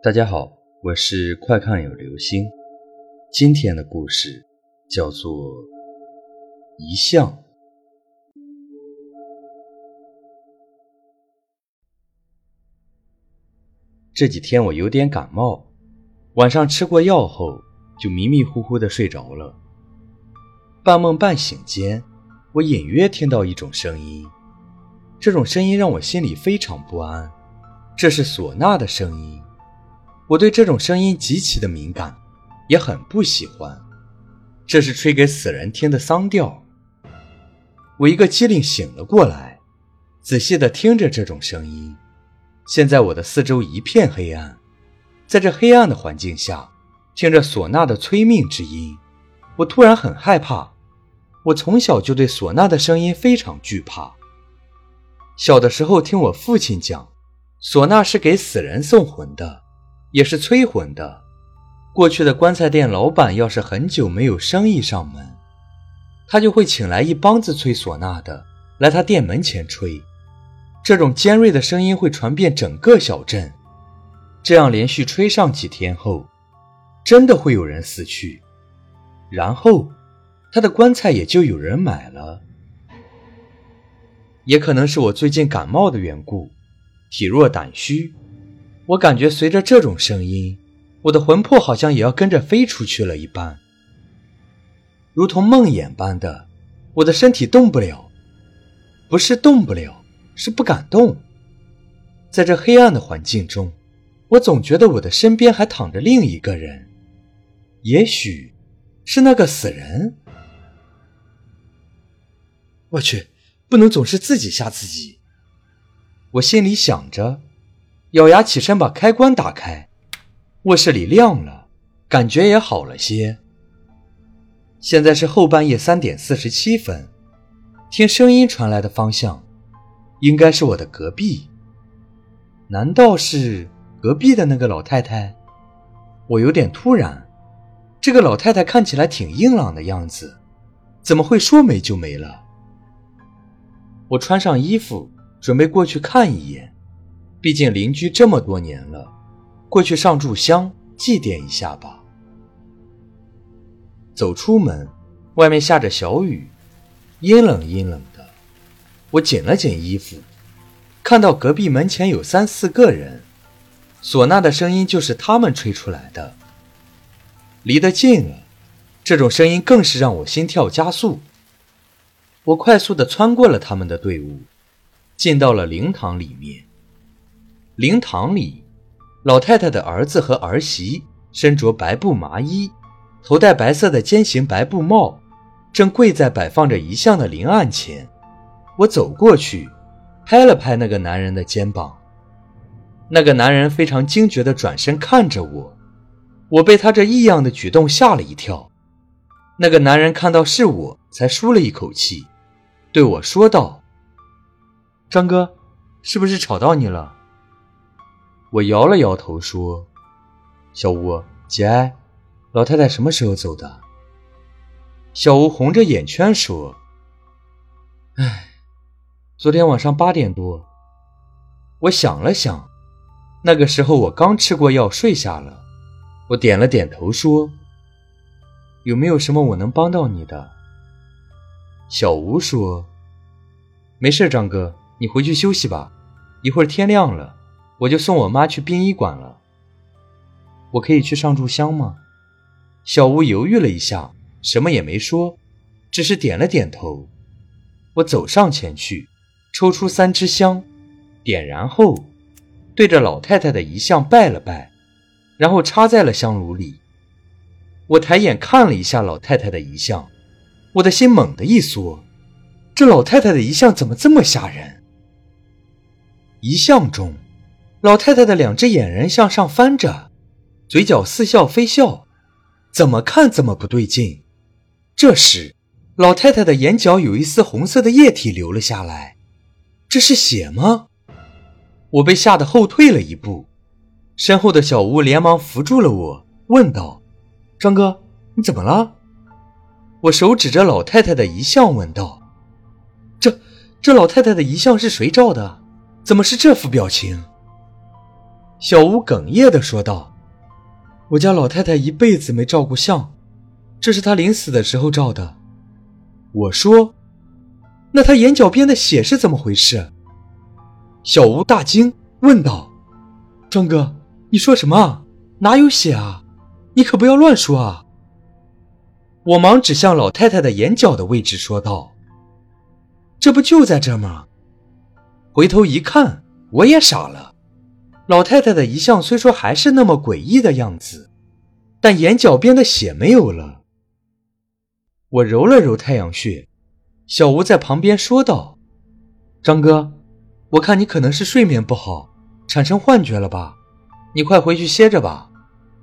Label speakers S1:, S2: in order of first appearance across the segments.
S1: 大家好，我是快看有流星。今天的故事叫做《遗像》。这几天我有点感冒，晚上吃过药后就迷迷糊糊的睡着了。半梦半醒间，我隐约听到一种声音，这种声音让我心里非常不安。这是唢呐的声音。我对这种声音极其的敏感，也很不喜欢。这是吹给死人听的丧调。我一个机灵醒了过来，仔细的听着这种声音。现在我的四周一片黑暗，在这黑暗的环境下，听着唢呐的催命之音，我突然很害怕。我从小就对唢呐的声音非常惧怕。小的时候听我父亲讲，唢呐是给死人送魂的。也是催魂的。过去的棺材店老板要是很久没有生意上门，他就会请来一帮子吹唢呐的来他店门前吹。这种尖锐的声音会传遍整个小镇。这样连续吹上几天后，真的会有人死去，然后他的棺材也就有人买了。也可能是我最近感冒的缘故，体弱胆虚。我感觉随着这种声音，我的魂魄好像也要跟着飞出去了一般，如同梦魇般的，我的身体动不了，不是动不了，是不敢动。在这黑暗的环境中，我总觉得我的身边还躺着另一个人，也许是那个死人。我去，不能总是自己吓自己。我心里想着。咬牙起身，把开关打开，卧室里亮了，感觉也好了些。现在是后半夜三点四十七分，听声音传来的方向，应该是我的隔壁。难道是隔壁的那个老太太？我有点突然，这个老太太看起来挺硬朗的样子，怎么会说没就没了？我穿上衣服，准备过去看一眼。毕竟邻居这么多年了，过去上炷香祭奠一下吧。走出门，外面下着小雨，阴冷阴冷的。我紧了紧衣服，看到隔壁门前有三四个人，唢呐的声音就是他们吹出来的。离得近了，这种声音更是让我心跳加速。我快速的穿过了他们的队伍，进到了灵堂里面。灵堂里，老太太的儿子和儿媳身着白布麻衣，头戴白色的尖形白布帽，正跪在摆放着遗像的灵案前。我走过去，拍了拍那个男人的肩膀。那个男人非常惊觉地转身看着我，我被他这异样的举动吓了一跳。那个男人看到是我，才舒了一口气，对我说道：“张哥，是不是吵到你了？”我摇了摇头说：“小吴，节哀。老太太什么时候走的？”小吴红着眼圈说：“哎，昨天晚上八点多。”我想了想，那个时候我刚吃过药睡下了。我点了点头说：“有没有什么我能帮到你的？”小吴说：“没事，张哥，你回去休息吧，一会儿天亮了。”我就送我妈去殡仪馆了。我可以去上炷香吗？小吴犹豫了一下，什么也没说，只是点了点头。我走上前去，抽出三支香，点燃后，对着老太太的遗像拜了拜，然后插在了香炉里。我抬眼看了一下老太太的遗像，我的心猛地一缩，这老太太的遗像怎么这么吓人？遗像中。老太太的两只眼仁向上翻着，嘴角似笑非笑，怎么看怎么不对劲。这时，老太太的眼角有一丝红色的液体流了下来，这是血吗？我被吓得后退了一步，身后的小吴连忙扶住了我，问道：“张哥，你怎么了？”我手指着老太太的遗像问道：“这这老太太的遗像是谁照的？怎么是这副表情？”小吴哽咽地说道：“我家老太太一辈子没照过相，这是她临死的时候照的。”我说：“那她眼角边的血是怎么回事？”小吴大惊，问道：“庄哥，你说什么？哪有血啊？你可不要乱说啊！”我忙指向老太太的眼角的位置，说道：“这不就在这吗？”回头一看，我也傻了。老太太的遗像虽说还是那么诡异的样子，但眼角边的血没有了。我揉了揉太阳穴，小吴在旁边说道：“张哥，我看你可能是睡眠不好，产生幻觉了吧？你快回去歇着吧。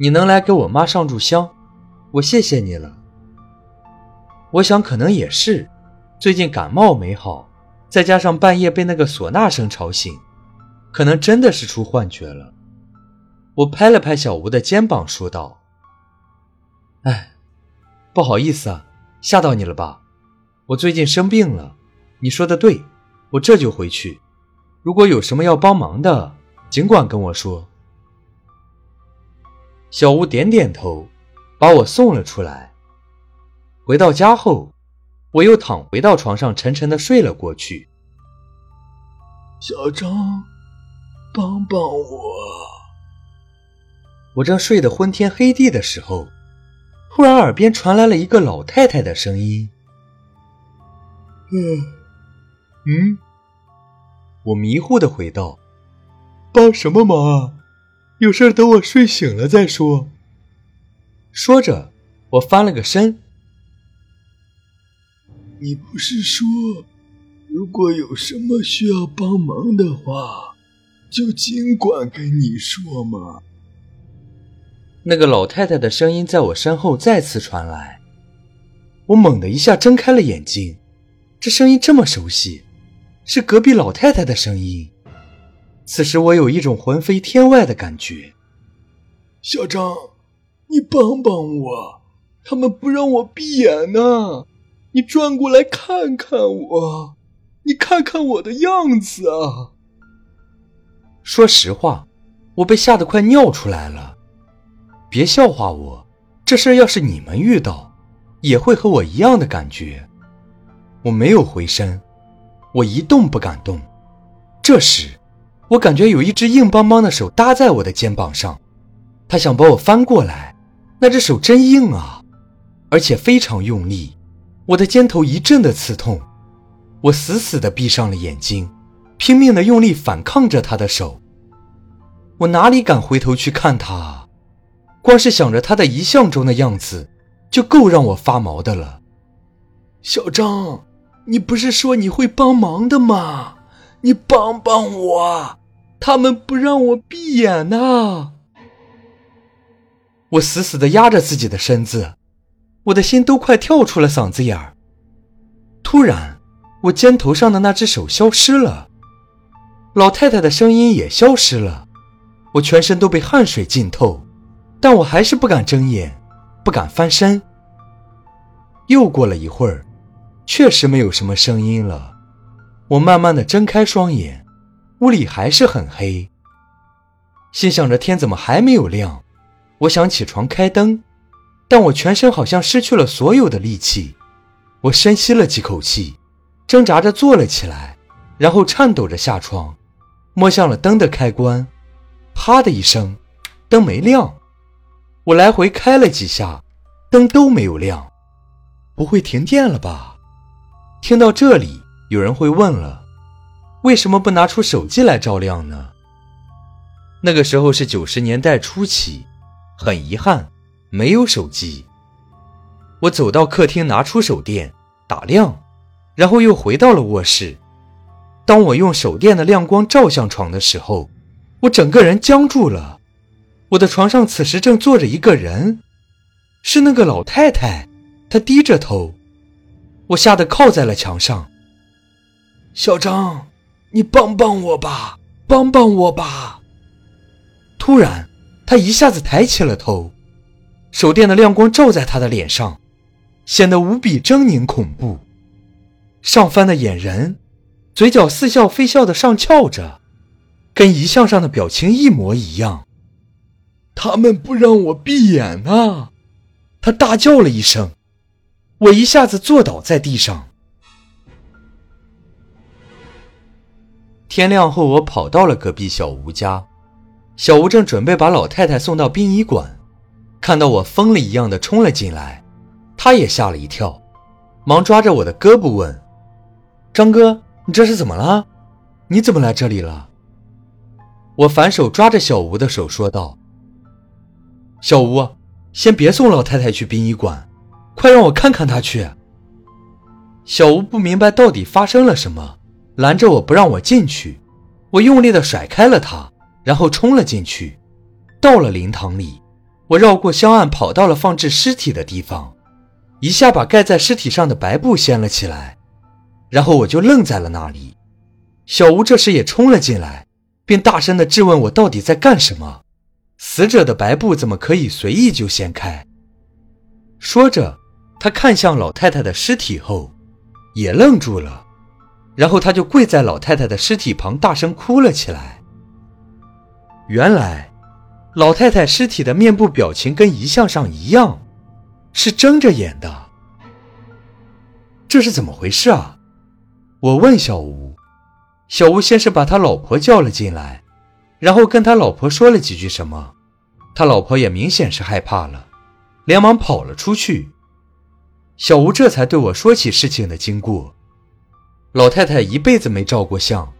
S1: 你能来给我妈上炷香，我谢谢你了。”我想可能也是，最近感冒没好，再加上半夜被那个唢呐声吵醒。可能真的是出幻觉了。我拍了拍小吴的肩膀，说道：“哎，不好意思啊，吓到你了吧？我最近生病了。你说的对，我这就回去。如果有什么要帮忙的，尽管跟我说。”小吴点点头，把我送了出来。回到家后，我又躺回到床上，沉沉的睡了过去。
S2: 小张。帮帮我！
S1: 我正睡得昏天黑地的时候，突然耳边传来了一个老太太的声音：“
S2: 嗯，
S1: 嗯。”我迷糊的回道：“
S2: 帮什么忙啊？有事等我睡醒了再说。”
S1: 说着，我翻了个身：“
S2: 你不是说，如果有什么需要帮忙的话？”就尽管跟你说嘛。
S1: 那个老太太的声音在我身后再次传来，我猛地一下睁开了眼睛，这声音这么熟悉，是隔壁老太太的声音。此时我有一种魂飞天外的感觉。
S2: 小张，你帮帮我，他们不让我闭眼呢。你转过来看看我，你看看我的样子啊。
S1: 说实话，我被吓得快尿出来了。别笑话我，这事要是你们遇到，也会和我一样的感觉。我没有回身，我一动不敢动。这时，我感觉有一只硬邦邦的手搭在我的肩膀上，他想把我翻过来。那只手真硬啊，而且非常用力。我的肩头一阵的刺痛，我死死地闭上了眼睛。拼命的用力反抗着他的手，我哪里敢回头去看他？光是想着他的遗像中的样子，就够让我发毛的了。
S2: 小张，你不是说你会帮忙的吗？你帮帮我，他们不让我闭眼呐！
S1: 我死死的压着自己的身子，我的心都快跳出了嗓子眼儿。突然，我肩头上的那只手消失了。老太太的声音也消失了，我全身都被汗水浸透，但我还是不敢睁眼，不敢翻身。又过了一会儿，确实没有什么声音了。我慢慢的睁开双眼，屋里还是很黑。心想着天怎么还没有亮，我想起床开灯，但我全身好像失去了所有的力气。我深吸了几口气，挣扎着坐了起来，然后颤抖着下床。摸向了灯的开关，啪的一声，灯没亮。我来回开了几下，灯都没有亮。不会停电了吧？听到这里，有人会问了：为什么不拿出手机来照亮呢？那个时候是九十年代初期，很遗憾，没有手机。我走到客厅，拿出手电打亮，然后又回到了卧室。当我用手电的亮光照向床的时候，我整个人僵住了。我的床上此时正坐着一个人，是那个老太太。她低着头，我吓得靠在了墙上。
S2: 小张，你帮帮我吧，帮帮我吧！
S1: 突然，她一下子抬起了头，手电的亮光照在她的脸上，显得无比狰狞恐怖，上翻的眼仁。嘴角似笑非笑的上翘着，跟遗像上的表情一模一样。
S2: 他们不让我闭眼啊！
S1: 他大叫了一声，我一下子坐倒在地上。天亮后，我跑到了隔壁小吴家，小吴正准备把老太太送到殡仪馆，看到我疯了一样的冲了进来，他也吓了一跳，忙抓着我的胳膊问：“张哥，你这是怎么了？你怎么来这里了？”我反手抓着小吴的手说道：“小吴，先别送老太太去殡仪馆，快让我看看她去。”小吴不明白到底发生了什么。拦着我不让我进去，我用力的甩开了他，然后冲了进去。到了灵堂里，我绕过香案，跑到了放置尸体的地方，一下把盖在尸体上的白布掀了起来，然后我就愣在了那里。小吴这时也冲了进来，并大声的质问我到底在干什么？死者的白布怎么可以随意就掀开？说着，他看向老太太的尸体后，也愣住了。然后他就跪在老太太的尸体旁，大声哭了起来。原来，老太太尸体的面部表情跟遗像上一样，是睁着眼的。这是怎么回事啊？我问小吴。小吴先是把他老婆叫了进来，然后跟他老婆说了几句什么。他老婆也明显是害怕了，连忙跑了出去。小吴这才对我说起事情的经过。老太太一辈子没照过相，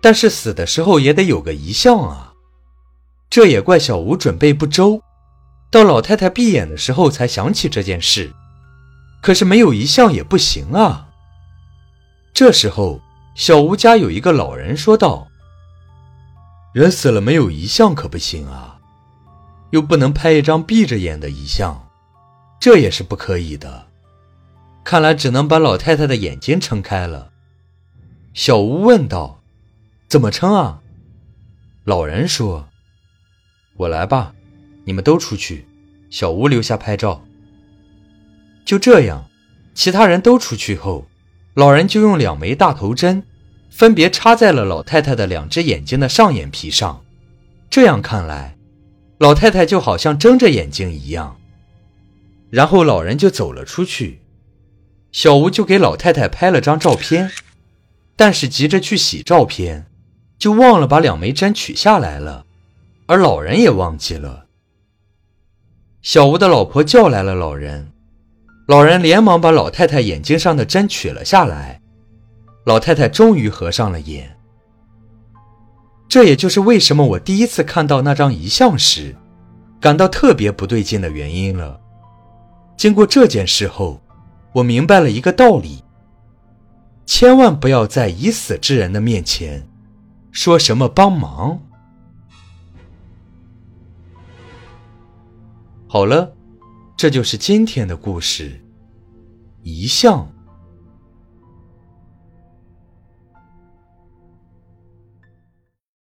S1: 但是死的时候也得有个遗像啊。这也怪小吴准备不周，到老太太闭眼的时候才想起这件事。可是没有遗像也不行啊。这时候，小吴家有一个老人说道：“人死了没有遗像可不行啊，又不能拍一张闭着眼的遗像，这也是不可以的。”看来只能把老太太的眼睛撑开了。小吴问道：“怎么撑啊？”老人说：“我来吧，你们都出去，小吴留下拍照。”就这样，其他人都出去后，老人就用两枚大头针，分别插在了老太太的两只眼睛的上眼皮上。这样看来，老太太就好像睁着眼睛一样。然后老人就走了出去。小吴就给老太太拍了张照片，但是急着去洗照片，就忘了把两枚针取下来了，而老人也忘记了。小吴的老婆叫来了老人，老人连忙把老太太眼睛上的针取了下来，老太太终于合上了眼。这也就是为什么我第一次看到那张遗像时，感到特别不对劲的原因了。经过这件事后。我明白了一个道理：千万不要在已死之人的面前说什么帮忙。好了，这就是今天的故事，遗像。